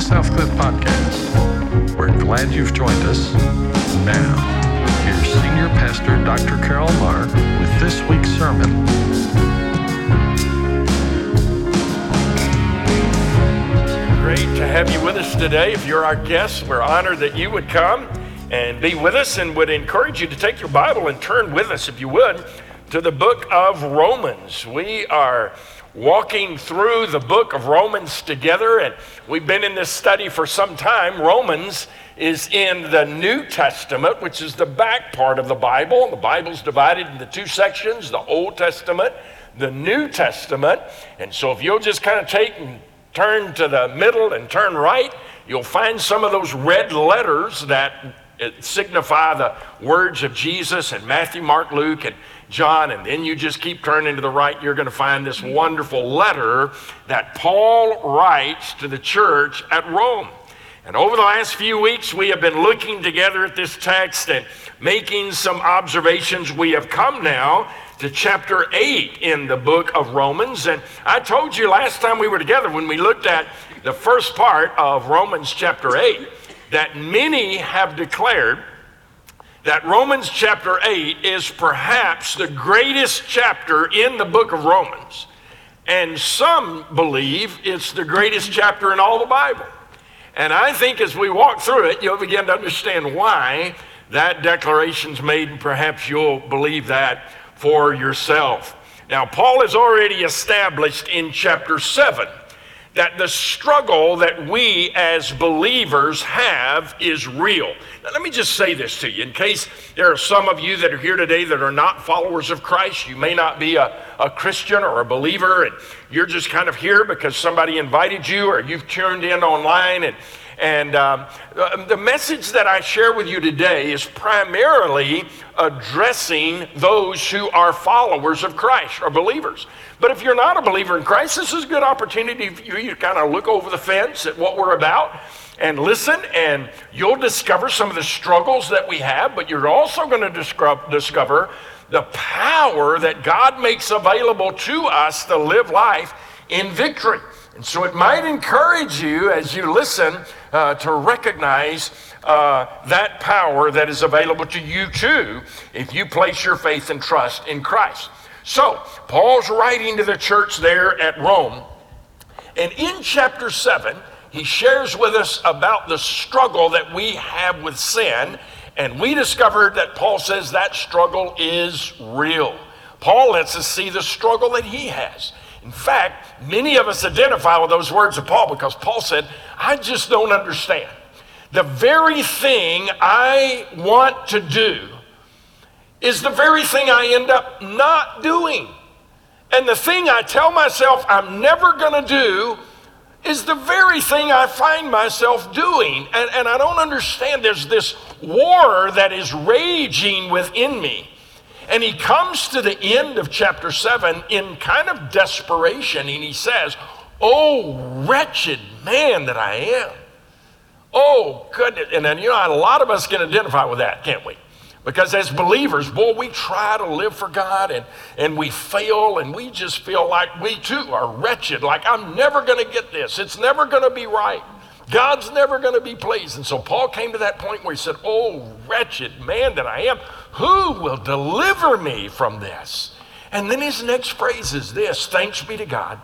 the Southcliff Podcast. We're glad you've joined us. Now, here's Senior Pastor Dr. Carroll Marr with this week's sermon. Great to have you with us today. If you're our guest, we're honored that you would come and be with us and would encourage you to take your Bible and turn with us, if you would, to the book of Romans. We are walking through the book of Romans together, and we've been in this study for some time. Romans is in the New Testament, which is the back part of the Bible. The Bible's divided into two sections the Old Testament, the New Testament. And so if you'll just kind of take and turn to the middle and turn right, you'll find some of those red letters that uh, signify the words of Jesus and Matthew, Mark, Luke, and John, and then you just keep turning to the right, you're going to find this wonderful letter that Paul writes to the church at Rome. And over the last few weeks, we have been looking together at this text and making some observations. We have come now to chapter 8 in the book of Romans. And I told you last time we were together when we looked at the first part of Romans chapter 8 that many have declared that Romans chapter 8 is perhaps the greatest chapter in the book of Romans. And some believe it's the greatest chapter in all the Bible. And I think as we walk through it, you'll begin to understand why that declaration's made, and perhaps you'll believe that for yourself. Now, Paul has already established in chapter 7 that the struggle that we as believers have is real. Now, let me just say this to you in case there are some of you that are here today that are not followers of Christ. You may not be a, a Christian or a believer, and you're just kind of here because somebody invited you or you've tuned in online and and um, the message that I share with you today is primarily addressing those who are followers of Christ or believers. But if you're not a believer in Christ, this is a good opportunity for you to kind of look over the fence at what we're about and listen, and you'll discover some of the struggles that we have, but you're also going to discover the power that God makes available to us to live life in victory. So it might encourage you as you listen uh, to recognize uh, that power that is available to you too if you place your faith and trust in Christ. So, Paul's writing to the church there at Rome, and in chapter 7, he shares with us about the struggle that we have with sin, and we discovered that Paul says that struggle is real. Paul lets us see the struggle that he has. In fact, many of us identify with those words of Paul because Paul said, I just don't understand. The very thing I want to do is the very thing I end up not doing. And the thing I tell myself I'm never going to do is the very thing I find myself doing. And, and I don't understand. There's this war that is raging within me. And he comes to the end of chapter 7 in kind of desperation, and he says, Oh, wretched man that I am. Oh, goodness. And then, you know, a lot of us can identify with that, can't we? Because as believers, boy, we try to live for God and, and we fail and we just feel like we too are wretched, like I'm never going to get this. It's never going to be right. God's never going to be pleased. And so Paul came to that point where he said, Oh, wretched man that I am, who will deliver me from this? And then his next phrase is this Thanks be to God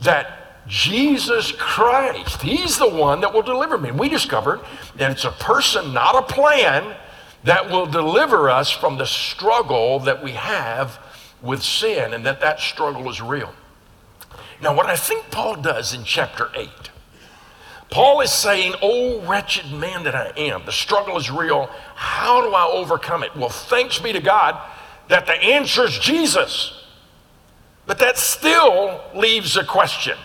that Jesus Christ, He's the one that will deliver me. We discovered that it's a person, not a plan, that will deliver us from the struggle that we have with sin and that that struggle is real. Now, what I think Paul does in chapter 8 Paul is saying, Oh, wretched man that I am, the struggle is real. How do I overcome it? Well, thanks be to God that the answer is Jesus. But that still leaves a question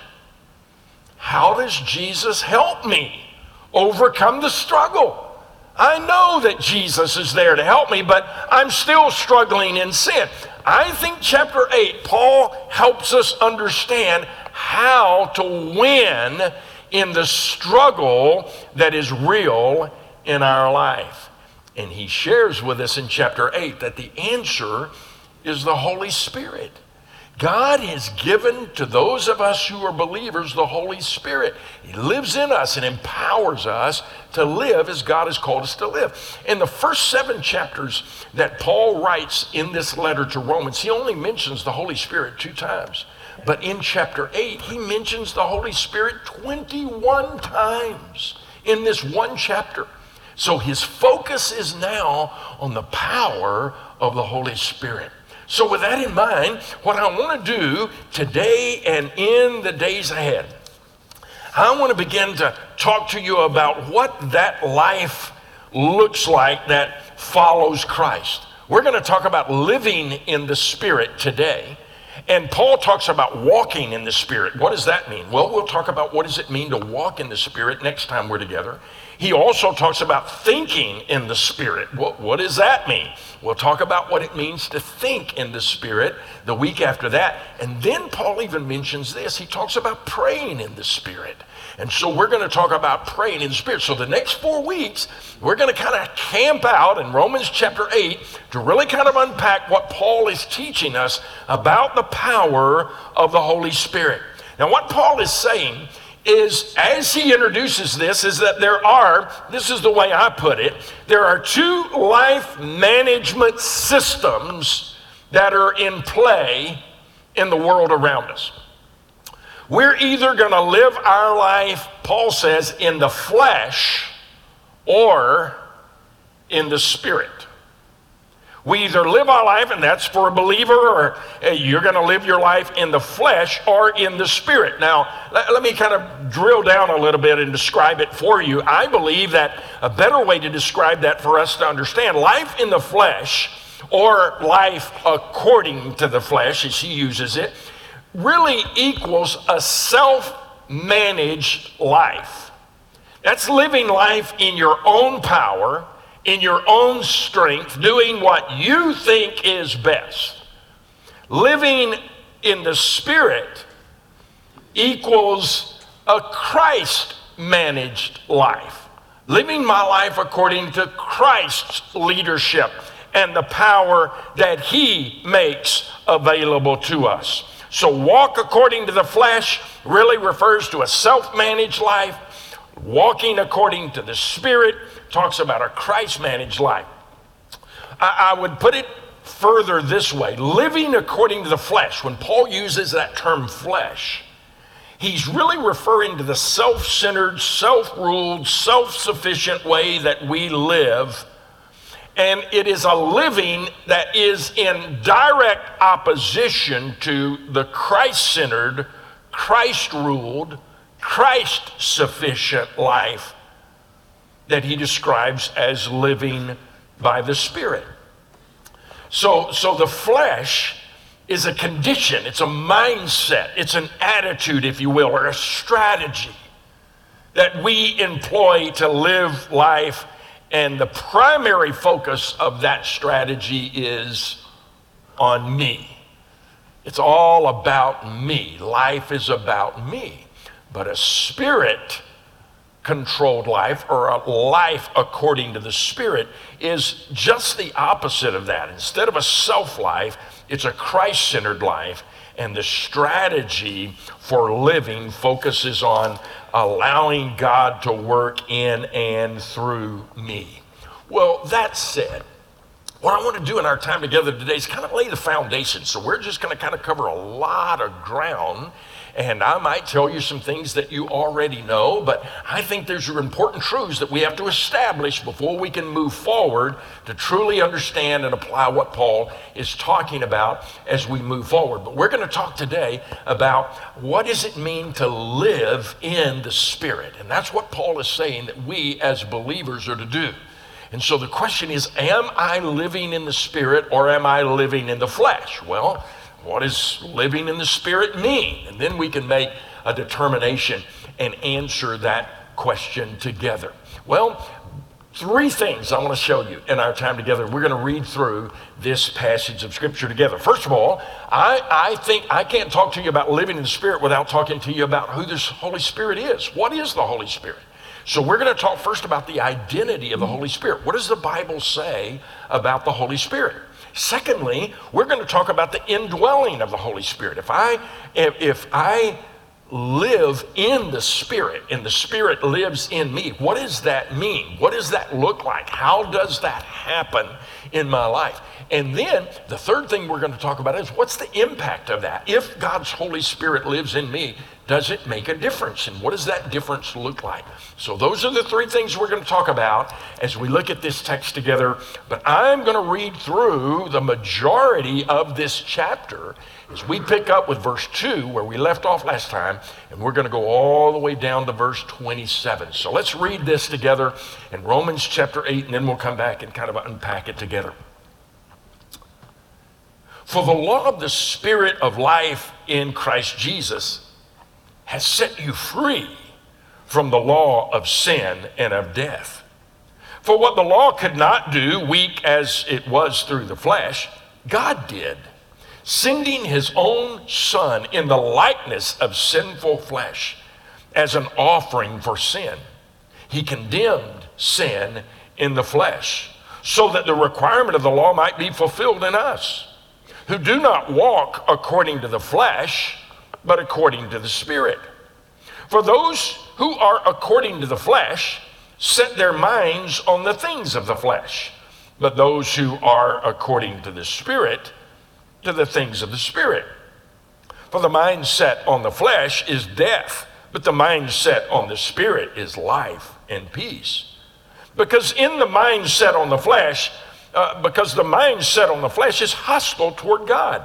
How does Jesus help me overcome the struggle? I know that Jesus is there to help me, but I'm still struggling in sin. I think chapter 8, Paul helps us understand how to win in the struggle that is real in our life. And he shares with us in chapter 8 that the answer is the Holy Spirit. God has given to those of us who are believers the Holy Spirit. He lives in us and empowers us to live as God has called us to live. In the first seven chapters that Paul writes in this letter to Romans, he only mentions the Holy Spirit two times. But in chapter 8, he mentions the Holy Spirit 21 times in this one chapter. So his focus is now on the power of the Holy Spirit. So, with that in mind, what I want to do today and in the days ahead, I want to begin to talk to you about what that life looks like that follows Christ. We're going to talk about living in the Spirit today. And Paul talks about walking in the Spirit. What does that mean? Well, we'll talk about what does it mean to walk in the Spirit next time we're together. He also talks about thinking in the Spirit. What, what does that mean? We'll talk about what it means to think in the Spirit the week after that. And then Paul even mentions this. He talks about praying in the Spirit. And so we're going to talk about praying in the Spirit. So the next four weeks, we're going to kind of camp out in Romans chapter 8 to really kind of unpack what Paul is teaching us about the power of the Holy Spirit. Now, what Paul is saying is as he introduces this is that there are this is the way i put it there are two life management systems that are in play in the world around us. We're either going to live our life paul says in the flesh or in the spirit we either live our life, and that's for a believer, or eh, you're going to live your life in the flesh or in the spirit. Now, let, let, me kind of drill down a little bit and describe it for you. I believe that a better way to describe that for us to understand life in the flesh, or life according to the flesh, as he uses it, really equals a self managed life. That's living life in your own power in your own strength, doing what you think is best. Living in the Spirit equals a Christ managed life. Living my life according to Christ's leadership and the power that He makes available to us. So, walk according to the flesh really refers to a self managed life. Walking according to the Spirit talks about a Christ managed life. I, I would put it further this way living according to the flesh, when Paul uses that term flesh, he's really referring to the self centered, self ruled, self sufficient way that we live. And it is a living that is in direct opposition to the Christ centered, Christ ruled, Christ sufficient life that he describes as living by the Spirit. So, so the flesh is a condition, it's a mindset, it's an attitude, if you will, or a strategy that we employ to live life. And the primary focus of that strategy is on me. It's all about me. Life is about me. But a spirit controlled life or a life according to the Spirit is just the opposite of that. Instead of a self life, it's a Christ centered life. And the strategy for living focuses on allowing God to work in and through me. Well, that said, what I want to do in our time together today is kind of lay the foundation. So we're just going to kind of cover a lot of ground and I might tell you some things that you already know, but I think there's important truths that we have to establish before we can move forward to truly understand and apply what Paul is talking about as we move forward. But we're going to talk today about what does it mean to live in the Spirit? And that's what Paul is saying that we as believers are to do. And so the question is, am I living in the Spirit or am I living in the flesh? Well, what does living in the Spirit mean? And then we can make a determination and answer that question together. Well, three things I want to show you in our time together. We're going to read through this passage of Scripture together. First of all, I, I think I can't talk to you about living in the Spirit without talking to you about who this Holy Spirit is. What is the Holy Spirit? So, we're going to talk first about the identity of the Holy Spirit. What does the Bible say about the Holy Spirit? Secondly, we're going to talk about the indwelling of the Holy Spirit. If I, if, if I live in the Spirit and the Spirit lives in me, what does that mean? What does that look like? How does that happen in my life? And then the third thing we're going to talk about is what's the impact of that? If God's Holy Spirit lives in me, does it make a difference? And what does that difference look like? So, those are the three things we're going to talk about as we look at this text together. But I'm going to read through the majority of this chapter as we pick up with verse 2, where we left off last time, and we're going to go all the way down to verse 27. So, let's read this together in Romans chapter 8, and then we'll come back and kind of unpack it together. For the law of the Spirit of life in Christ Jesus has set you free from the law of sin and of death. For what the law could not do, weak as it was through the flesh, God did, sending his own Son in the likeness of sinful flesh as an offering for sin. He condemned sin in the flesh so that the requirement of the law might be fulfilled in us, who do not walk according to the flesh but according to the Spirit. For those who are according to the flesh set their minds on the things of the flesh, but those who are according to the Spirit, to the things of the Spirit. For the mind set on the flesh is death, but the mind set on the Spirit is life and peace. Because in the mind set on the flesh, uh, because the mind set on the flesh is hostile toward God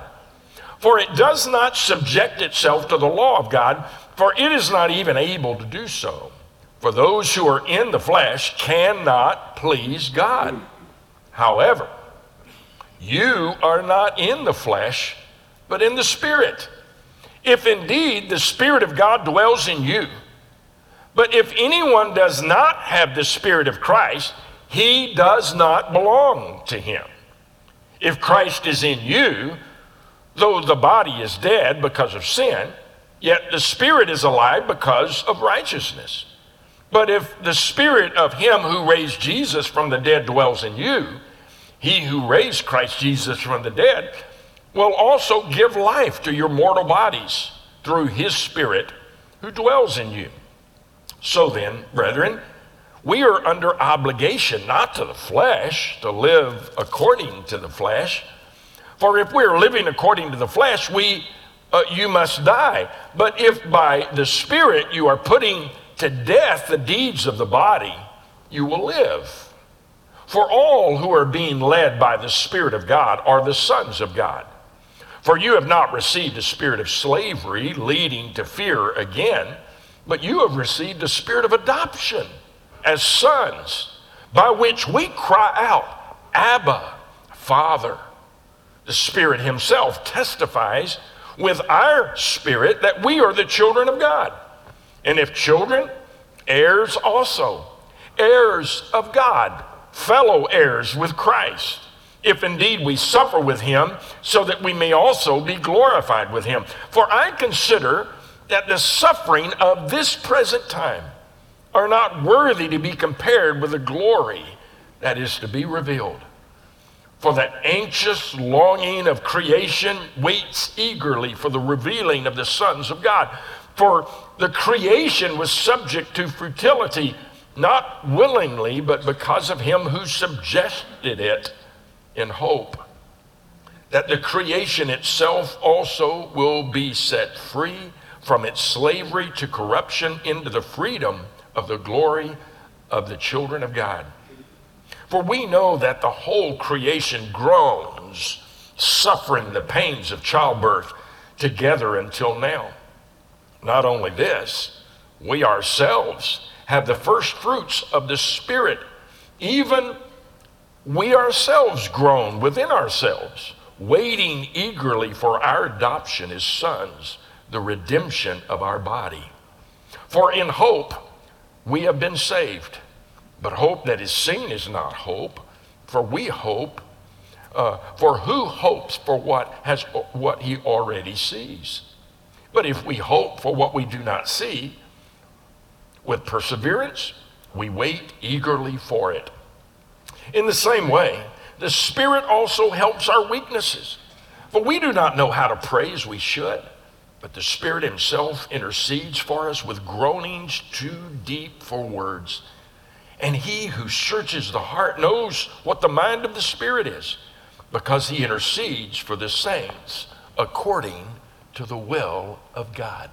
for it does not subject itself to the law of God, for it is not even able to do so. For those who are in the flesh cannot please God. However, you are not in the flesh, but in the Spirit. If indeed the Spirit of God dwells in you, but if anyone does not have the Spirit of Christ, he does not belong to him. If Christ is in you, Though the body is dead because of sin, yet the spirit is alive because of righteousness. But if the spirit of him who raised Jesus from the dead dwells in you, he who raised Christ Jesus from the dead will also give life to your mortal bodies through his spirit who dwells in you. So then, brethren, we are under obligation not to the flesh to live according to the flesh for if we are living according to the flesh, we, uh, you must die. But if by the Spirit you are putting to death the deeds of the body, you will live. For all who are being led by the Spirit of God are the sons of God. For you have not received a spirit of slavery leading to fear again, but you have received a spirit of adoption as sons, by which we cry out, Abba, Father. The Spirit Himself testifies with our spirit that we are the children of God. And if children, heirs also, heirs of God, fellow heirs with Christ. If indeed we suffer with him, so that we may also be glorified with him. For I consider that the suffering of this present time are not worthy to be compared with the glory that is to be revealed. For the anxious longing of creation waits eagerly for the revealing of the sons of God. For the creation was subject to futility, not willingly, but because of him who subjected it in hope that the creation itself also will be set free from its slavery to corruption into the freedom of the glory of the children of God. For we know that the whole creation groans, suffering the pains of childbirth together until now. Not only this, we ourselves have the first fruits of the Spirit. Even we ourselves groan within ourselves, waiting eagerly for our adoption as sons, the redemption of our body. For in hope we have been saved. But hope that is seen is not hope, for we hope. Uh, for who hopes for what has what he already sees? But if we hope for what we do not see, with perseverance, we wait eagerly for it. In the same way, the Spirit also helps our weaknesses. For we do not know how to pray as we should, but the Spirit Himself intercedes for us with groanings too deep for words. And He who searches the heart knows what the mind of the Spirit is, because He intercedes for the saints according to the will of God.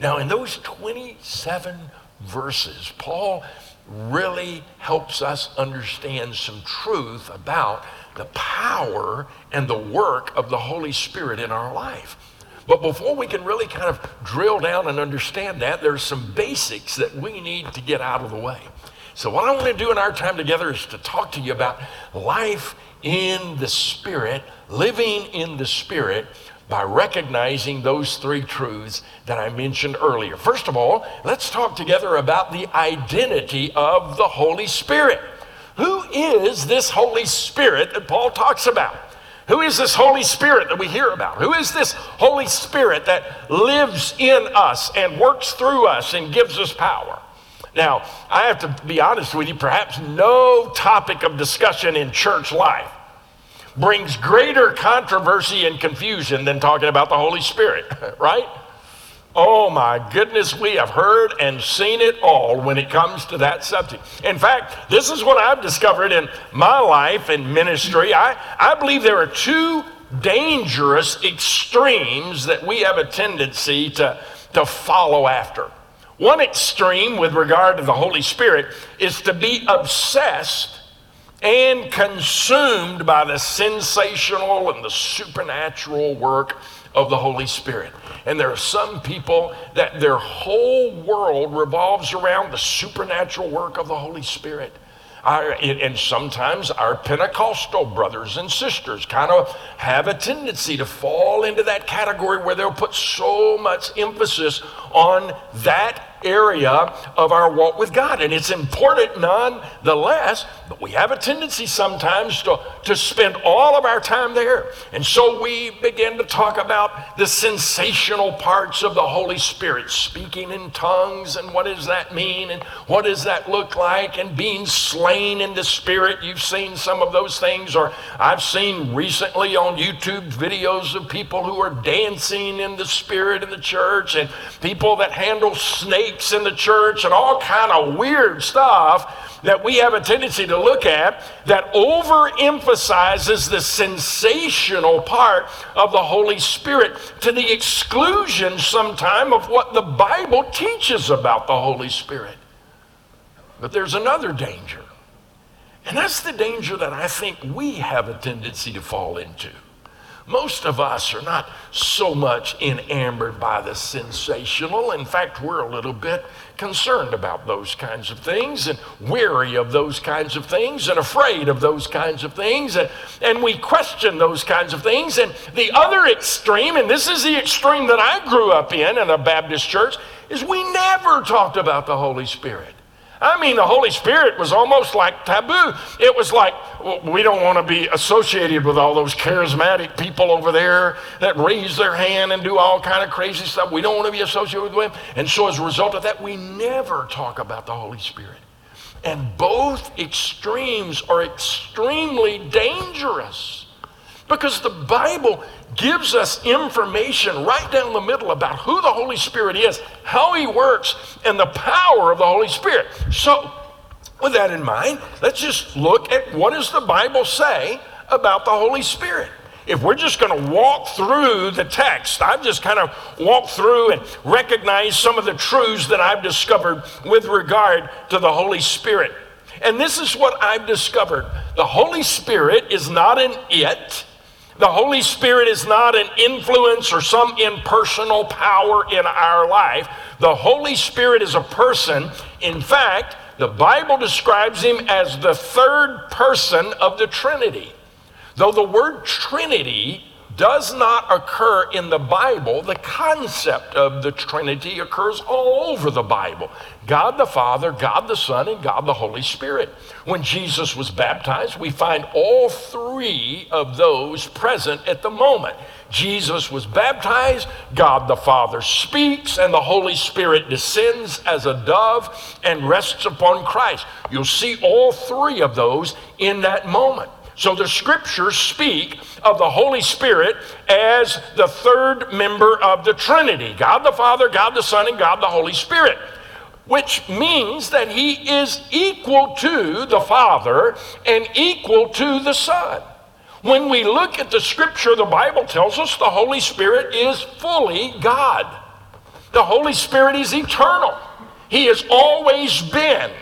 Now, in those 27 verses, Paul really helps us understand some truth about the power and the work of the Holy Spirit in our life. But before we can really kind of drill down and understand that, there's some basics that we need to get out of the way. So, what I want to do in our time together is to talk to you about life in the Spirit, living in the Spirit, by recognizing those three truths that I mentioned earlier. First of all, let's talk together about the identity of the Holy Spirit. Who is this Holy Spirit that Paul talks about? Who is this Holy Spirit that we hear about? Who is this Holy Spirit that lives in us and works through us and gives us power? Now, I have to be honest with you, perhaps no topic of discussion in church life brings greater controversy and confusion than talking about the Holy Spirit, right? Oh my goodness, we have heard and seen it all when it comes to that subject. In fact, this is what I've discovered in my life and ministry. I, I believe there are two dangerous extremes that we have a tendency to, to follow after. One extreme with regard to the Holy Spirit is to be obsessed and consumed by the sensational and the supernatural work of the Holy Spirit. And there are some people that their whole world revolves around the supernatural work of the Holy Spirit. Our, and sometimes our Pentecostal brothers and sisters kind of have a tendency to fall into that category where they'll put so much emphasis on that area of our walk with God. And it's important nonetheless, but we have a tendency sometimes to, to spend all of our time there. And so we begin to talk about the sensational parts of the Holy Spirit, speaking in tongues, and what does that mean, and what does that look like, and being slain in the Spirit. You've seen some of those things, or I've seen recently on YouTube videos of people who are dancing in the Spirit in the church, and people that handle snakes in the church and all kind of weird stuff that we have a tendency to look at that overemphasizes the sensational part of the Holy Spirit to the exclusion sometime of what the Bible teaches about the Holy Spirit. But there's another danger. And that's the danger that I think we have a tendency to fall into. Most of us are not so much enamored by the sensational. In fact, we're a little bit concerned about those kinds of things and weary of those kinds of things and afraid of those kinds of things. And, and we question those kinds of things. And the other extreme, and this is the extreme that I grew up in in a Baptist church, is we never talked about the Holy Spirit. I mean, the Holy Spirit was almost like taboo. It was like, well, we don't want to be associated with all those charismatic people over there that raise their hand and do all kind of crazy stuff. We don't want to be associated with them. And so as a result of that, we never talk about the Holy Spirit. And both extremes are extremely dangerous because the Bible gives us information right down the middle about who the Holy Spirit is, how He works, and the power of the Holy Spirit. So, with that in mind, let's just look at what does the Bible say about the Holy Spirit. If we're just going to walk through the text, I've just kind of walked through and recognized some of the truths that I've discovered with regard to the Holy Spirit. And this is what I've discovered the Holy Spirit is not an it, the Holy Spirit is not an influence or some impersonal power in our life. The Holy Spirit is a person. In fact, the Bible describes him as the third person of the Trinity. Though the word Trinity does not occur in the Bible, the concept of the Trinity occurs all over the Bible God the Father, God the Son, and God the Holy Spirit. When Jesus was baptized, we find all three of those present at the moment. Jesus was baptized, God the Father speaks, and the Holy Spirit descends as a dove and rests upon Christ. You'll see all three of those in that moment. So the scriptures speak of the Holy Spirit as the third member of the Trinity God the Father, God the Son, and God the Holy Spirit, which means that he is equal to the Father and equal to the Son. When we look at the scripture, the Bible tells us the Holy Spirit is fully God. The Holy Spirit is eternal. He has always been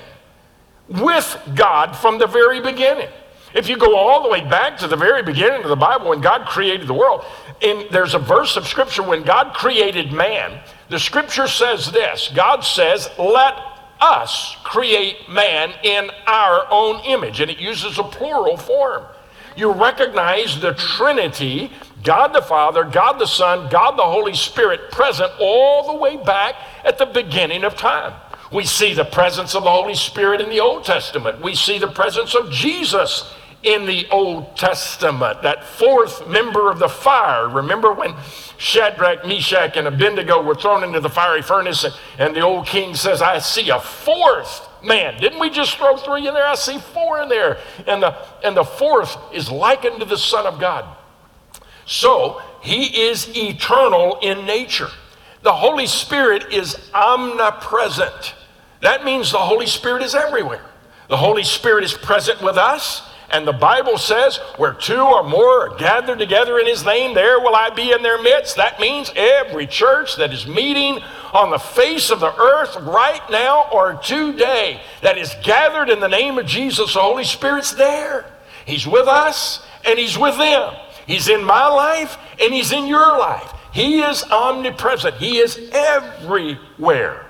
with God from the very beginning. If you go all the way back to the very beginning of the Bible when God created the world, and there's a verse of scripture when God created man, the scripture says this God says, Let us create man in our own image. And it uses a plural form. You recognize the Trinity God the Father, God the Son, God the Holy Spirit present all the way back at the beginning of time. We see the presence of the Holy Spirit in the Old Testament. We see the presence of Jesus in the Old Testament, that fourth member of the fire. Remember when Shadrach, Meshach, and Abednego were thrown into the fiery furnace, and, and the old king says, I see a fourth man. Didn't we just throw three in there? I see four in there. And the, and the fourth is likened to the Son of God. So he is eternal in nature. The Holy Spirit is omnipresent. That means the Holy Spirit is everywhere. The Holy Spirit is present with us. And the Bible says, where two or more are gathered together in his name, there will I be in their midst. That means every church that is meeting on the face of the earth right now or today that is gathered in the name of Jesus, the Holy Spirit's there. He's with us and he's with them. He's in my life and he's in your life. He is omnipresent. He is everywhere.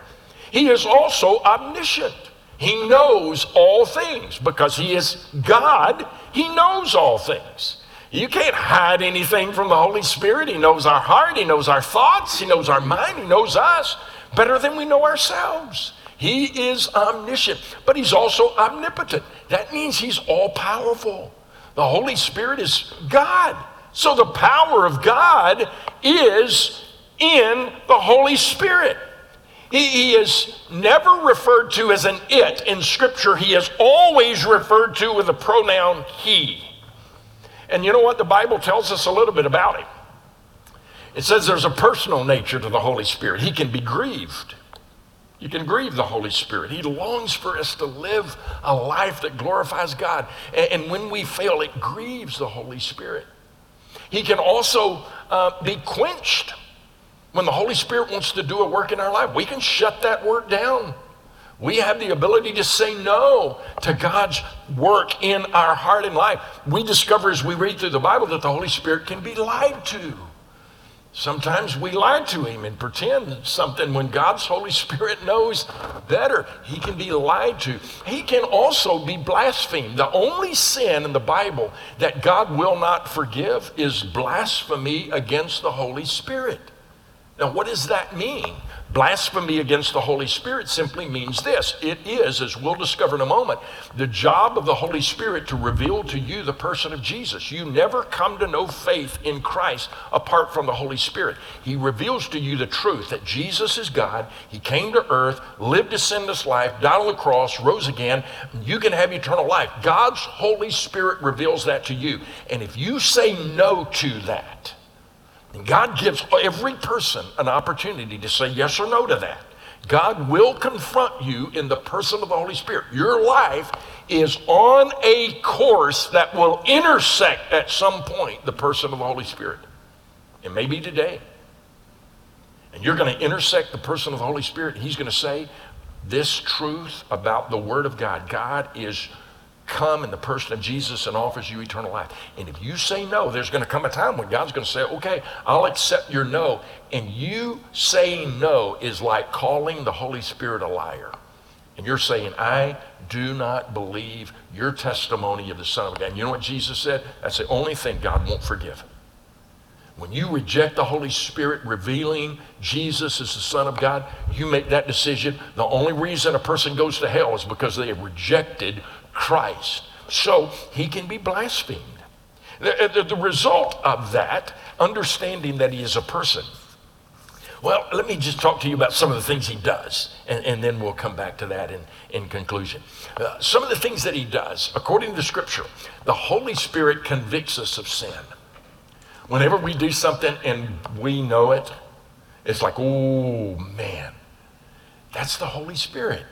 He is also omniscient. He knows all things because He is God. He knows all things. You can't hide anything from the Holy Spirit. He knows our heart, He knows our thoughts, He knows our mind, He knows us better than we know ourselves. He is omniscient, but He's also omnipotent. That means He's all powerful. The Holy Spirit is God. So the power of God is in the Holy Spirit. He, he is never referred to as an it in Scripture. He is always referred to with the pronoun he. And you know what? The Bible tells us a little bit about him. It says there's a personal nature to the Holy Spirit. He can be grieved. You can grieve the Holy Spirit. He longs for us to live a life that glorifies God. And, when we fail, it grieves the Holy Spirit. He can also uh, be quenched when the Holy Spirit wants to do a work in our life, we can shut that work down. We have the ability to say no to God's work in our heart and life. We discover as we read through the Bible that the Holy Spirit can be lied to. Sometimes we lie to him and pretend something when God's Holy Spirit knows better. He can be lied to. He can also be blasphemed. The only sin in the Bible that God will not forgive is blasphemy against the Holy Spirit. Now, what does that mean? Blasphemy against the Holy Spirit simply means this it is, as we'll discover in a moment, the job of the Holy Spirit to reveal to you the person of Jesus. You never come to know faith in Christ apart from the Holy Spirit. He reveals to you the truth that Jesus is God. He came to earth, lived a sinless life, died on the cross, rose again. You can have eternal life. God's Holy Spirit reveals that to you. And if you say no to that, God gives every person an opportunity to say yes or no to that. God will confront you in the person of the Holy Spirit. Your life is on a course that will intersect at some point the person of the Holy Spirit. It may be today. And you're going to intersect the person of the Holy Spirit. and He's going to say this truth about the Word of God. God is come in the person of Jesus and offers you eternal life. And if you say no, there's going to come a time when God's going to say, okay, I'll accept your no. And you saying no is like calling the Holy Spirit a liar. And you're saying, I do not believe your testimony of the Son of God. And you know what Jesus said? That's the only thing God won't forgive. When you reject the Holy Spirit revealing Jesus as the Son of God, you make that decision. The only reason a person goes to hell is because they have rejected Christ. So he can be blasphemed. The, the, the result of that, understanding that he is a person, Well, let me just talk to you about some of the things he does, and, and then we'll come back to that in, in conclusion. Uh, some of the things that he does, according to scripture, the Holy Spirit convicts us of sin. Whenever we do something and we know it, it's like, oh man, that's the Holy Spirit.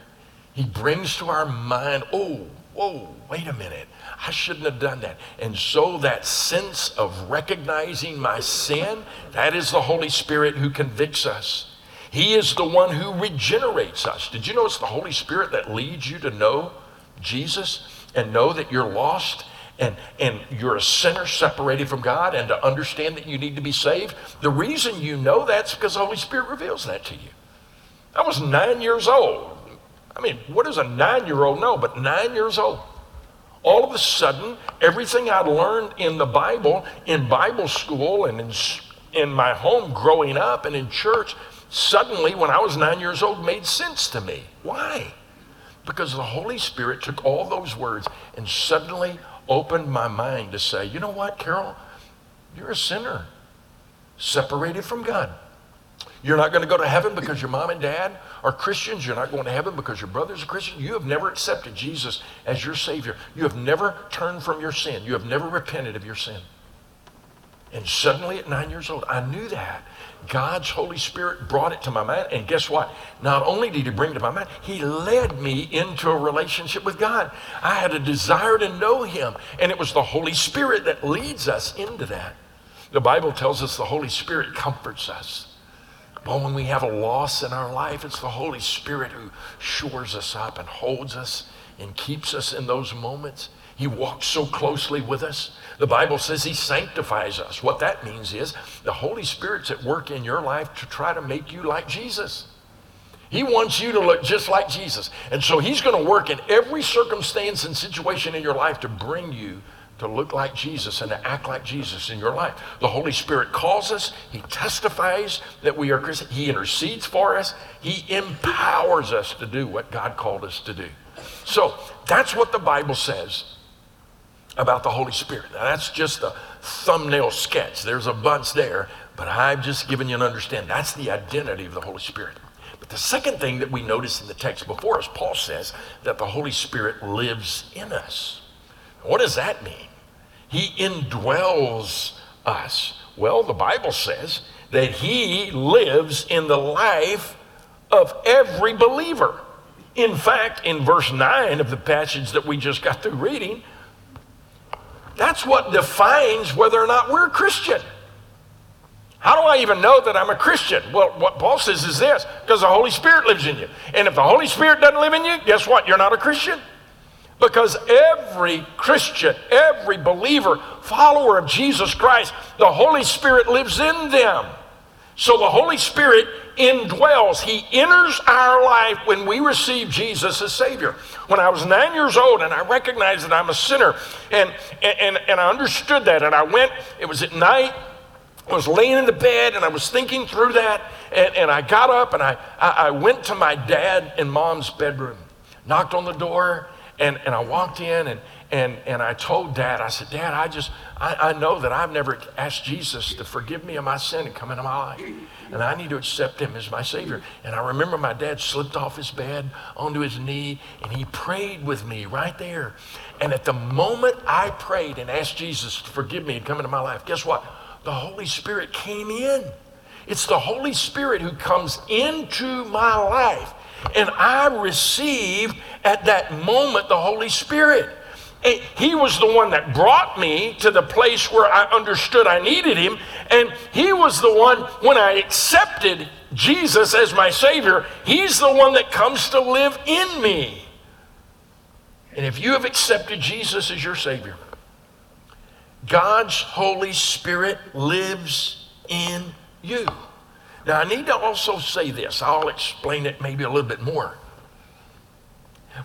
He brings to our mind, oh, whoa, wait a minute. I shouldn't have done that. And so that sense of recognizing my sin, that is the Holy Spirit who convicts us. He is the one who regenerates us. Did you know it's the Holy Spirit that leads you to know Jesus and know that you're lost and, and you're a sinner separated from God and to understand that you need to be saved? The reason you know that's because the Holy Spirit reveals that to you. I was nine years old. I mean, what does a nine year old know? But nine years old all of a sudden, everything I'd learned in the Bible, in Bible school, and in, in my home growing up, and in church, suddenly, when I was nine years old, made sense to me. Why? Because the Holy Spirit took all those words and suddenly opened my mind to say, you know what, Carroll? You're a sinner, separated from God. You're not going to go to heaven because your mom and dad are Christians. You're not going to heaven because your brother's a Christian. You have never accepted Jesus as your Savior. You have never turned from your sin. You have never repented of your sin. And suddenly at nine years old, I knew that. God's Holy Spirit brought it to my mind. And guess what? Not only did He bring it to my mind, He led me into a relationship with God. I had a desire to know Him. And it was the Holy Spirit that leads us into that. The Bible tells us the Holy Spirit comforts us. But when we have a loss in our life, it's the Holy Spirit who shores us up and holds us and keeps us in those moments. He walks so closely with us. The Bible says He sanctifies us. What that means is the Holy Spirit's at work in your life to try to make you like Jesus. He wants you to look just like Jesus. And so He's going to work in every circumstance and situation in your life to bring you to look like Jesus and to act like Jesus in your life. The Holy Spirit calls us, He testifies that we are Christians, He intercedes for us, He empowers us to do what God called us to do. So that's what the Bible says about the Holy Spirit. Now, that's just a thumbnail sketch. There's a bunch there, but I've just given you an understanding. That's the identity of the Holy Spirit. But the second thing that we notice in the text before us, Paul says that the Holy Spirit lives in us. What does that mean? He indwells us. Well, the Bible says that He lives in the life of every believer. In fact, in verse 9 of the passage that we just got through reading, that's what defines whether or not we're a Christian. How do I even know that I'm a Christian? Well, what Paul says is this because the Holy Spirit lives in you. And if the Holy Spirit doesn't live in you, guess what? You're not a Christian. Because every Christian, every believer, follower of Jesus Christ, the Holy Spirit lives in them. So the Holy Spirit indwells. He enters our life when we receive Jesus as Savior. When I was nine years old and I recognized that I'm a sinner and, and, and I understood that, and I went, it was at night, I was laying in the bed and I was thinking through that, and, and I got up and I, I went to my dad and mom's bedroom, knocked on the door, and, and I walked in and, and, and I told dad, I said, Dad, I just, I, I know that I've never asked Jesus to forgive me of my sin and come into my life. And I need to accept him as my Savior. And I remember my dad slipped off his bed onto his knee and he prayed with me right there. And at the moment I prayed and asked Jesus to forgive me and come into my life, guess what? The Holy Spirit came in. It's the Holy Spirit who comes into my life and I received at that moment the Holy Spirit. He was the one that brought me to the place where I understood I needed Him. And He was the one, when I accepted Jesus as my Savior, He's the one that comes to live in me. And if you have accepted Jesus as your Savior, God's Holy Spirit lives in you. Now, I need to also say this. I'll explain it maybe a little bit more.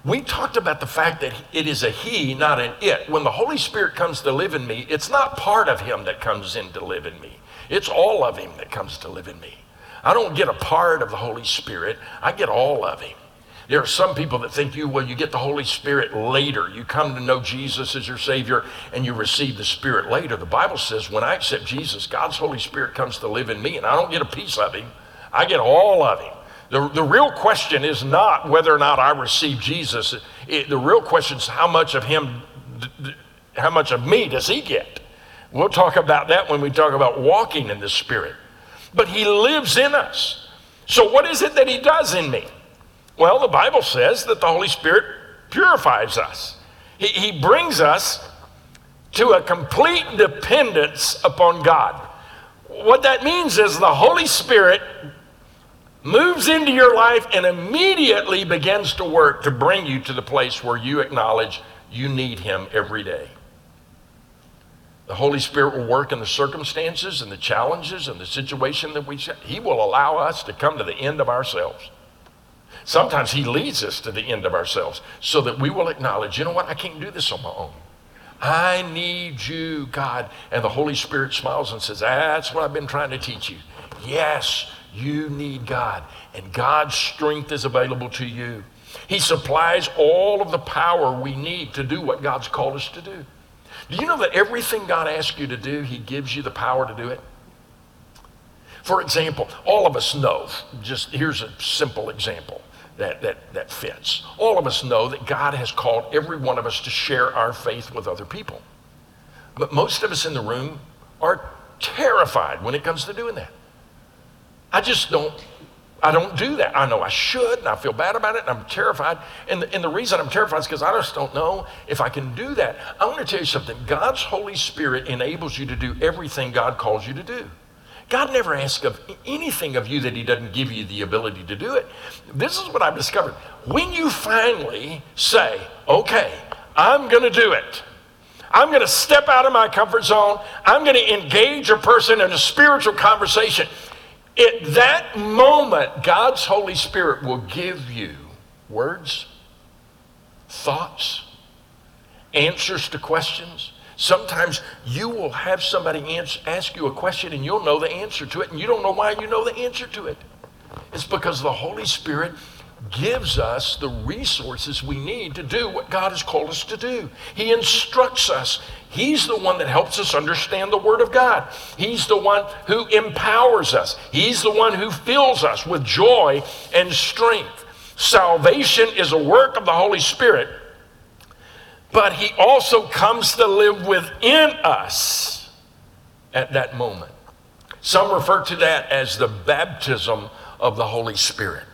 We talked about the fact that it is a He, not an it. When the Holy Spirit comes to live in me, it's not part of Him that comes in to live in me, it's all of Him that comes to live in me. I don't get a part of the Holy Spirit, I get all of Him. There are some people that think you, well, you get the Holy Spirit later. You come to know Jesus as your Savior and you receive the Spirit later. The Bible says when I accept Jesus, God's Holy Spirit comes to live in me and I don't get a piece of Him. I get all of him. The, the real question is not whether or not I receive Jesus. It, the real question is how much of him, how much of me does he get? We'll talk about that when we talk about walking in the Spirit. But he lives in us. So, what is it that he does in me? Well, the Bible says that the Holy Spirit purifies us, he, he brings us to a complete dependence upon God. What that means is the Holy Spirit moves into your life and immediately begins to work to bring you to the place where you acknowledge you need Him every day. The Holy Spirit will work in the circumstances and the challenges and the situation that we He will allow us to come to the end of ourselves. Sometimes He leads us to the end of ourselves so that we will acknowledge, you know what, I can't do this on my own. I need you, God. And the Holy Spirit smiles and says, That's what I've been trying to teach you. Yes, you need God, and God's strength is available to you. He supplies all of the power we need to do what God's called us to do. Do you know that everything God asks you to do, He gives you the power to do it? For example, all of us know, just here's a simple example that, that, that fits. All of us know that God has called every one of us to share our faith with other people. But most of us in the room are terrified when it comes to doing that. I just don't, I don't do that. I know I should, and I feel bad about it, and I'm terrified. And the, and the reason I'm terrified is because I just don't know if I can do that. I want to tell you something God's Holy Spirit enables you to do everything God calls you to do. God never asks of anything of you that He doesn't give you the ability to do it. This is what I've discovered. When you finally say, okay, I'm going to do it, I'm going to step out of my comfort zone, I'm going to engage a person in a spiritual conversation. At that moment, God's Holy Spirit will give you words, thoughts, answers to questions. Sometimes you will have somebody ask you a question and you'll know the answer to it, and you don't know why you know the answer to it. It's because the Holy Spirit gives us the resources we need to do what God has called us to do. He instructs us. He's the one that helps us understand the Word of God. He's the one who empowers us. He's the one who fills us with joy and strength. Salvation is a work of the Holy Spirit, but He also comes to live within us at that moment. Some refer to that as the baptism of the Holy Spirit.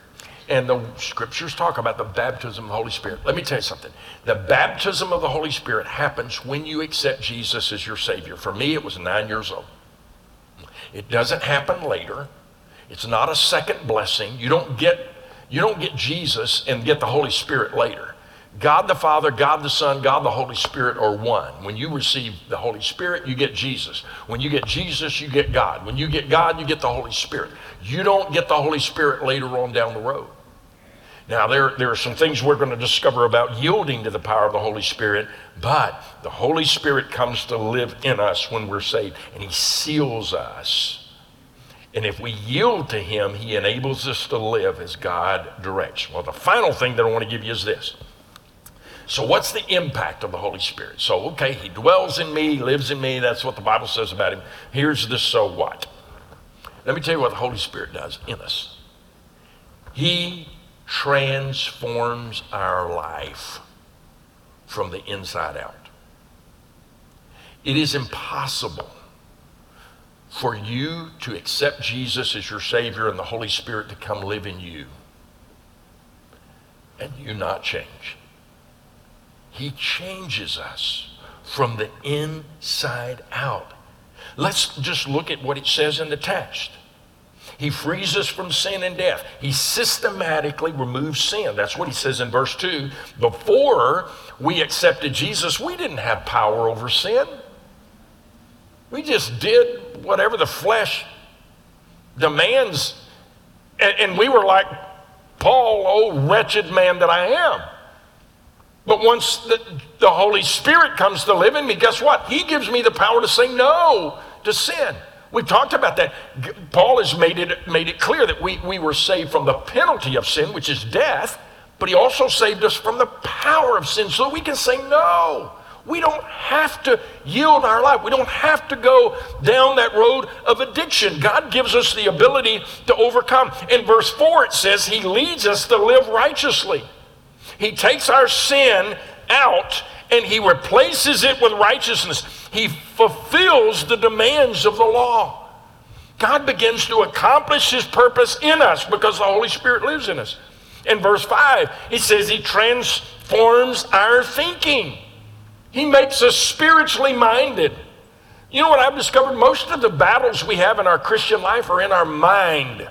And the scriptures talk about the baptism of the Holy Spirit. Let me tell you something. The baptism of the Holy Spirit happens when you accept Jesus as your Savior. For me, it was nine years old. It doesn't happen later. It's not a second blessing. You don't get, you don't get Jesus and get the Holy Spirit later. God the Father, God the Son, God the Holy Spirit are one. When you receive the Holy Spirit, you get Jesus. When you get Jesus, you get God. When you get God, you get the Holy Spirit. You don't get the Holy Spirit later on down the road. Now, there, there are some things we're going to discover about yielding to the power of the Holy Spirit, but the Holy Spirit comes to live in us when we're saved, and He seals us. And if we yield to Him, He enables us to live as God directs. Well, the final thing that I want to give you is this. So, what's the impact of the Holy Spirit? So, okay, He dwells in me, lives in me. That's what the Bible says about Him. Here's the so what. Let me tell you what the Holy Spirit does in us. He transforms our life from the inside out. It is impossible for you to accept Jesus as your Savior and the Holy Spirit to come live in you and you not change. He changes us from the inside out. Let's just look at what it says in the text. He frees us from sin and death. He systematically removes sin. That's what he says in verse 2. Before we accepted Jesus, we didn't have power over sin. We just did whatever the flesh demands. And, we were like, Paul, oh wretched man that I am. But once the, the Holy Spirit comes to live in me, guess what? He gives me the power to say no to sin. We've talked about that. Paul has made it, made it clear that we, we were saved from the penalty of sin, which is death, but he also saved us from the power of sin so we can say no. We don't have to yield our life. We don't have to go down that road of addiction. God gives us the ability to overcome. In verse 4, it says, He leads us to live righteously. He takes our sin out and He replaces it with righteousness. He fulfills the demands of the law. God begins to accomplish His purpose in us because the Holy Spirit lives in us. In verse 5, He says He transforms our thinking. He makes us spiritually minded. You know what I've discovered? Most of the battles we have in our Christian life are in our mind.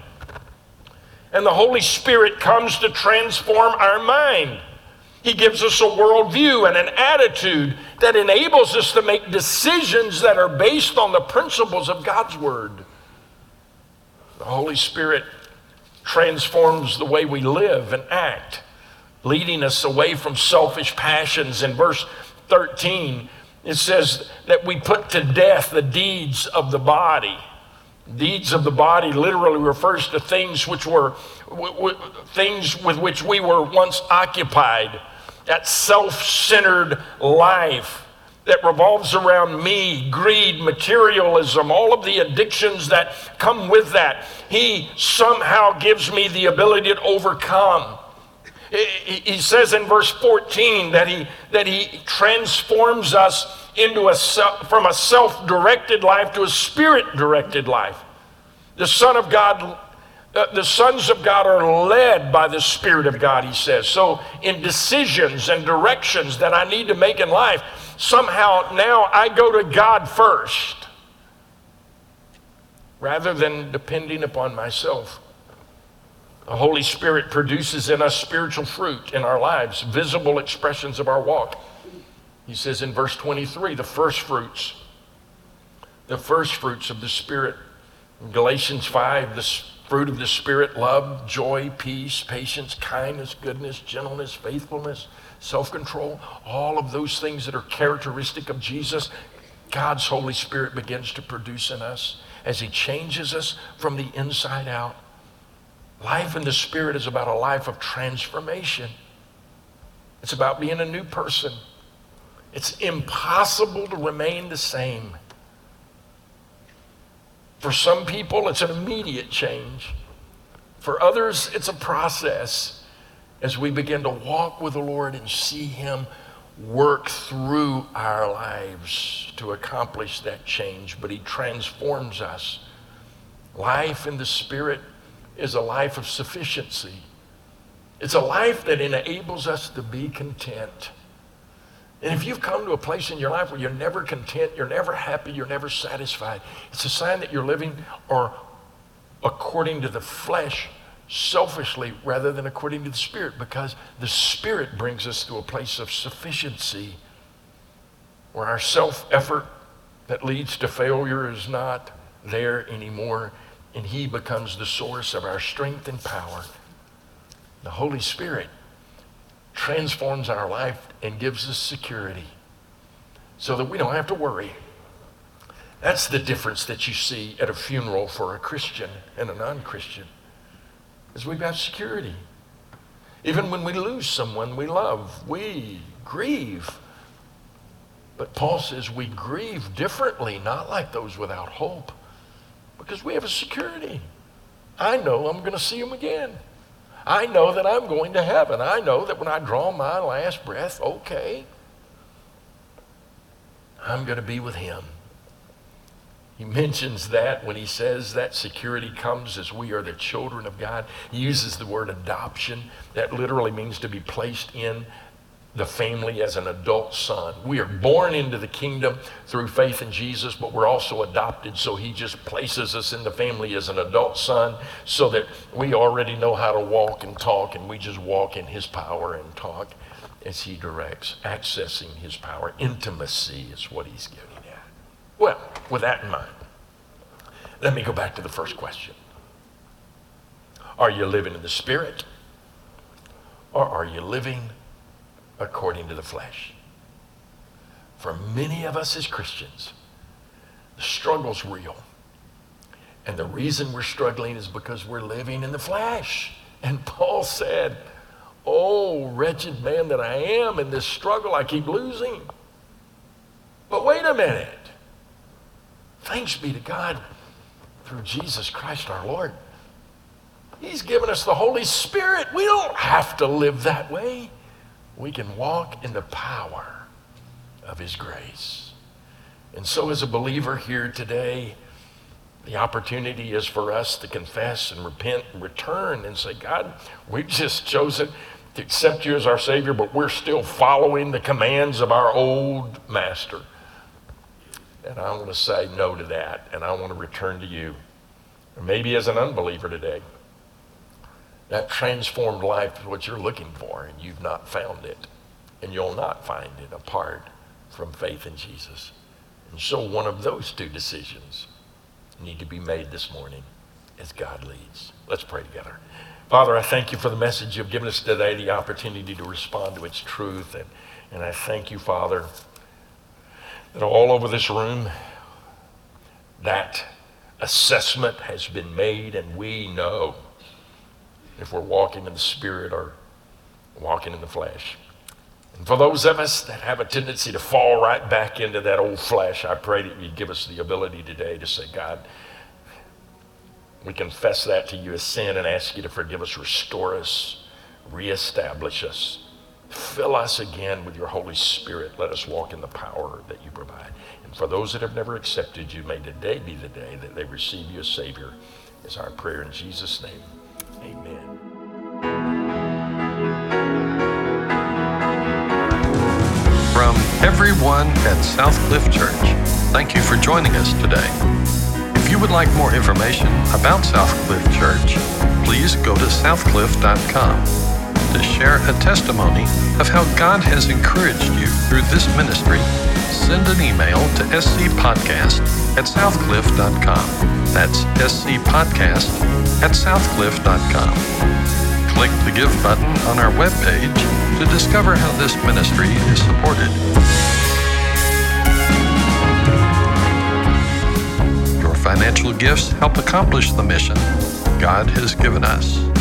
And the Holy Spirit comes to transform our mind. He gives us a worldview and an attitude that enables us to make decisions that are based on the principles of God's Word. The Holy Spirit transforms the way we live and act, leading us away from selfish passions. In verse 13, it says that we put to death the deeds of the body. Deeds of the body literally refers to things which were w- w- things with which we were once occupied. That self-centered life that revolves around me, greed, materialism, all of the addictions that come with that. He somehow gives me the ability to overcome. He says in verse 14 that he, that he transforms us into a from a self directed life to a spirit directed life. The Son of God, uh, the sons of God are led by the Spirit of God, he says. So, in decisions and directions that I need to make in life, somehow now I go to God first rather than depending upon myself. The Holy Spirit produces in us spiritual fruit in our lives, visible expressions of our walk. He says in verse 23, the first fruits, the first fruits of the Spirit. In Galatians 5, the fruit of the Spirit love, joy, peace, patience, kindness, goodness, gentleness, faithfulness, self control, all of those things that are characteristic of Jesus, God's Holy Spirit begins to produce in us as He changes us from the inside out. Life in the Spirit is about a life of transformation. It's about being a new person. It's impossible to remain the same. For some people, it's an immediate change. For others, it's a process as we begin to walk with the Lord and see Him work through our lives to accomplish that change. But He transforms us. Life in the Spirit is a life of sufficiency. It's a life that enables us to be content. And if you've come to a place in your life where you're never content, you're never happy, you're never satisfied, it's a sign that you're living or according to the flesh selfishly rather than according to the Spirit because the Spirit brings us to a place of sufficiency where our self effort that leads to failure is not there anymore and He becomes the source of our strength and power. The Holy Spirit transforms our life and gives us security so that we don't have to worry. That's the difference that you see at a funeral for a Christian and a non-Christian. Is we've got security. Even when we lose someone we love, we grieve. But Paul says we grieve differently, not like those without hope. Because we have a security. I know I'm going to see him again. I know that I'm going to heaven. I know that when I draw my last breath, okay, I'm going to be with him. He mentions that when he says that security comes as we are the children of God. He uses the word adoption. That literally means to be placed in the family as an adult son. We are born into the kingdom through faith in Jesus, but we're also adopted, so he just places us in the family as an adult son so that we already know how to walk and talk, and we just walk in his power and talk as he directs. Accessing his power. Intimacy is what he's getting at. Well, with that in mind, let me go back to the first question Are you living in the Spirit, or are you living according to the flesh. For many of us as Christians, the struggle's real. And the reason we're struggling is because we're living in the flesh. And Paul said, Oh, wretched man that I am in this struggle, I keep losing. But wait a minute. Thanks be to God through Jesus Christ our Lord. He's given us the Holy Spirit. We don't have to live that way. We can walk in the power of His grace. And so, as a believer here today, the opportunity is for us to confess and repent and return and say, God, we've just chosen to accept you as our Savior, but we're still following the commands of our old master. And I want to say no to that, and I want to return to you. Or maybe as an unbeliever today, that transformed life is what you're looking for, and you've not found it. And you'll not find it apart from faith in Jesus. And so one of those two decisions need to be made this morning as God leads. Let's pray together. Father, I thank you for the message you've given us today, the opportunity to respond to its truth. And, and I thank you, Father, that all over this room, that assessment has been made, and we know if we're walking in the Spirit or walking in the flesh. And for those of us that have a tendency to fall right back into that old flesh, I pray that you give us the ability today to say, God, we confess that to you as sin and ask you to forgive us, restore us, reestablish us. Fill us again with your Holy Spirit. Let us walk in the power that you provide. And for those that have never accepted you, may today be the day that they receive you as Savior. Is our prayer in Jesus' name. Amen. From everyone at Southcliff Church, thank you for joining us today. If you would like more information about Southcliff Church, please go to southcliff.com to share a testimony of how God has encouraged you through this ministry. Send an email to scpodcast at southcliff.com. That's scpodcast at southcliff.com click the Give button on our webpage to discover how this ministry is supported. Your financial gifts help accomplish the mission God has given us.